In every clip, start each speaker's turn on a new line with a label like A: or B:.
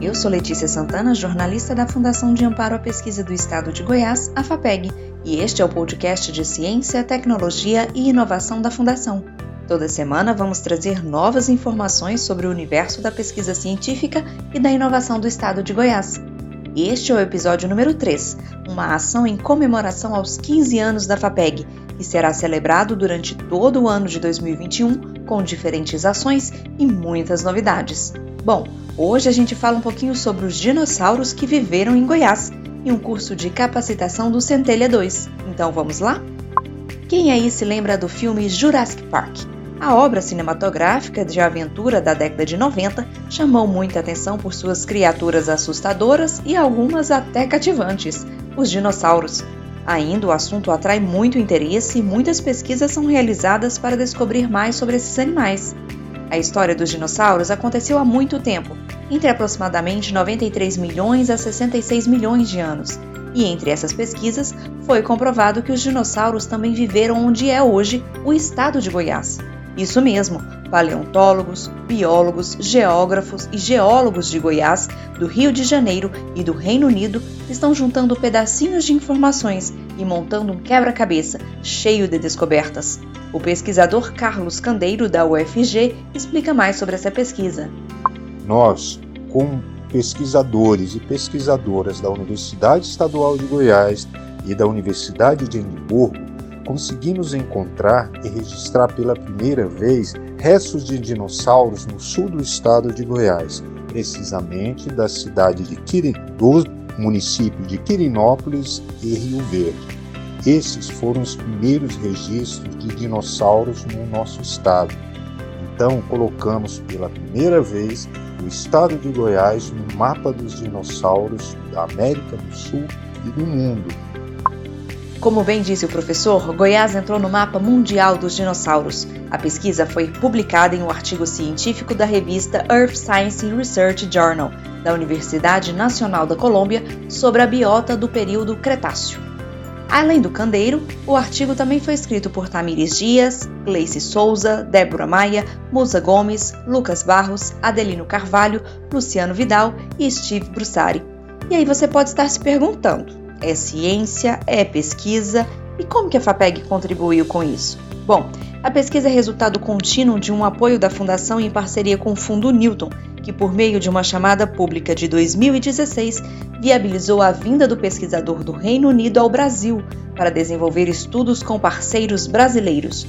A: Eu sou Letícia Santana, jornalista da Fundação de Amparo à Pesquisa do Estado de Goiás, a FAPEG, e este é o podcast de Ciência, Tecnologia e Inovação da Fundação. Toda semana vamos trazer novas informações sobre o universo da pesquisa científica e da inovação do Estado de Goiás. Este é o episódio número 3, uma ação em comemoração aos 15 anos da FAPEG, que será celebrado durante todo o ano de 2021 com diferentes ações e muitas novidades. Bom, hoje a gente fala um pouquinho sobre os dinossauros que viveram em Goiás em um curso de capacitação do Centelha 2. Então vamos lá? Quem aí se lembra do filme Jurassic Park? A obra cinematográfica de aventura da década de 90 chamou muita atenção por suas criaturas assustadoras e algumas até cativantes, os dinossauros. Ainda o assunto atrai muito interesse e muitas pesquisas são realizadas para descobrir mais sobre esses animais. A história dos dinossauros aconteceu há muito tempo, entre aproximadamente 93 milhões a 66 milhões de anos. E entre essas pesquisas, foi comprovado que os dinossauros também viveram onde é hoje o estado de Goiás. Isso mesmo, paleontólogos, biólogos, geógrafos e geólogos de Goiás, do Rio de Janeiro e do Reino Unido estão juntando pedacinhos de informações e montando um quebra-cabeça cheio de descobertas. O pesquisador Carlos Candeiro, da UFG, explica mais sobre essa pesquisa.
B: Nós, como pesquisadores e pesquisadoras da Universidade Estadual de Goiás e da Universidade de Edimburgo, conseguimos encontrar e registrar pela primeira vez restos de dinossauros no sul do estado de Goiás, precisamente da cidade de Quirin, do município de Quirinópolis e Rio Verde. Esses foram os primeiros registros de dinossauros no nosso estado. Então, colocamos pela primeira vez o estado de Goiás no mapa dos dinossauros da América do Sul e do mundo.
A: Como bem disse o professor, Goiás entrou no mapa mundial dos dinossauros. A pesquisa foi publicada em um artigo científico da revista Earth Science Research Journal, da Universidade Nacional da Colômbia, sobre a biota do período Cretáceo. Além do Candeiro, o artigo também foi escrito por Tamires Dias, Gleice Souza, Débora Maia, Musa Gomes, Lucas Barros, Adelino Carvalho, Luciano Vidal e Steve Brussari. E aí você pode estar se perguntando: é ciência? É pesquisa? E como que a FAPEG contribuiu com isso? Bom, a pesquisa é resultado contínuo de um apoio da Fundação em parceria com o Fundo Newton, que, por meio de uma chamada pública de 2016, viabilizou a vinda do pesquisador do Reino Unido ao Brasil para desenvolver estudos com parceiros brasileiros.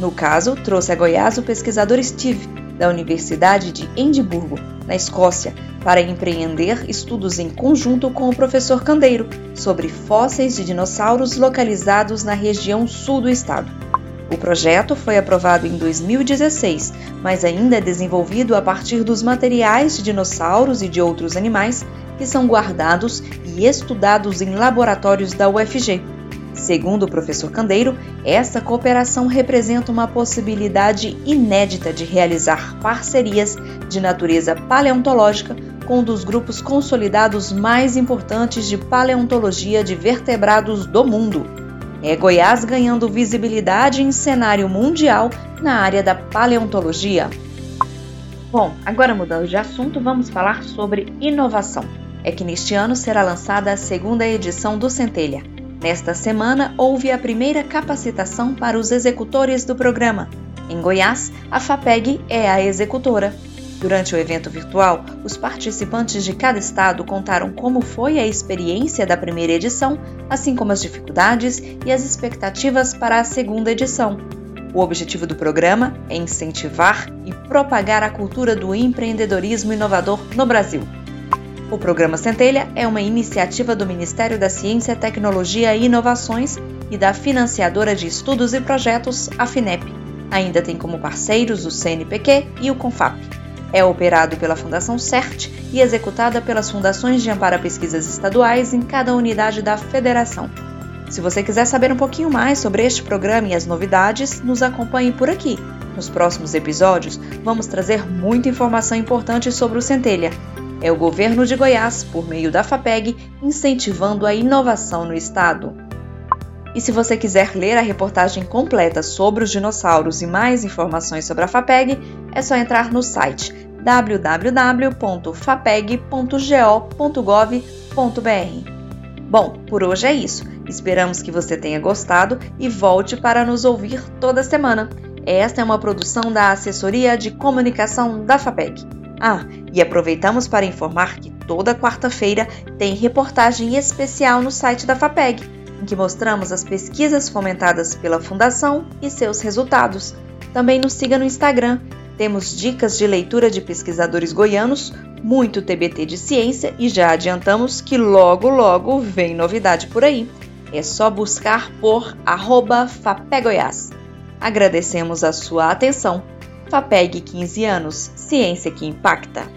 A: No caso, trouxe a Goiás o pesquisador Steve, da Universidade de Edimburgo, na Escócia, para empreender estudos em conjunto com o professor Candeiro sobre fósseis de dinossauros localizados na região sul do estado. O projeto foi aprovado em 2016, mas ainda é desenvolvido a partir dos materiais de dinossauros e de outros animais que são guardados e estudados em laboratórios da UFG. Segundo o professor Candeiro, essa cooperação representa uma possibilidade inédita de realizar parcerias de natureza paleontológica com um dos grupos consolidados mais importantes de paleontologia de vertebrados do mundo é Goiás ganhando visibilidade em cenário mundial na área da paleontologia. Bom, agora mudando de assunto, vamos falar sobre inovação. É que neste ano será lançada a segunda edição do Centelha. Nesta semana, houve a primeira capacitação para os executores do programa. Em Goiás, a FAPEG é a executora. Durante o evento virtual, os participantes de cada estado contaram como foi a experiência da primeira edição, assim como as dificuldades e as expectativas para a segunda edição. O objetivo do programa é incentivar e propagar a cultura do empreendedorismo inovador no Brasil. O programa Centelha é uma iniciativa do Ministério da Ciência, Tecnologia e Inovações e da financiadora de estudos e projetos, a FINEP. Ainda tem como parceiros o CNPq e o CONFAP. É operado pela Fundação CERT e executada pelas Fundações de Amparo a Pesquisas Estaduais em cada unidade da Federação. Se você quiser saber um pouquinho mais sobre este programa e as novidades, nos acompanhe por aqui. Nos próximos episódios, vamos trazer muita informação importante sobre o Centelha. É o governo de Goiás, por meio da FAPEG, incentivando a inovação no estado. E se você quiser ler a reportagem completa sobre os dinossauros e mais informações sobre a FAPEG, é só entrar no site www.fapeg.go.gov.br. Bom, por hoje é isso. Esperamos que você tenha gostado e volte para nos ouvir toda semana. Esta é uma produção da Assessoria de Comunicação da FAPEG. Ah, e aproveitamos para informar que toda quarta-feira tem reportagem especial no site da FAPEG, em que mostramos as pesquisas fomentadas pela Fundação e seus resultados. Também nos siga no Instagram. Temos dicas de leitura de pesquisadores goianos, muito TBT de ciência e já adiantamos que logo logo vem novidade por aí. É só buscar por arroba Fapegoiás. Agradecemos a sua atenção. FAPEG 15 anos, ciência que impacta.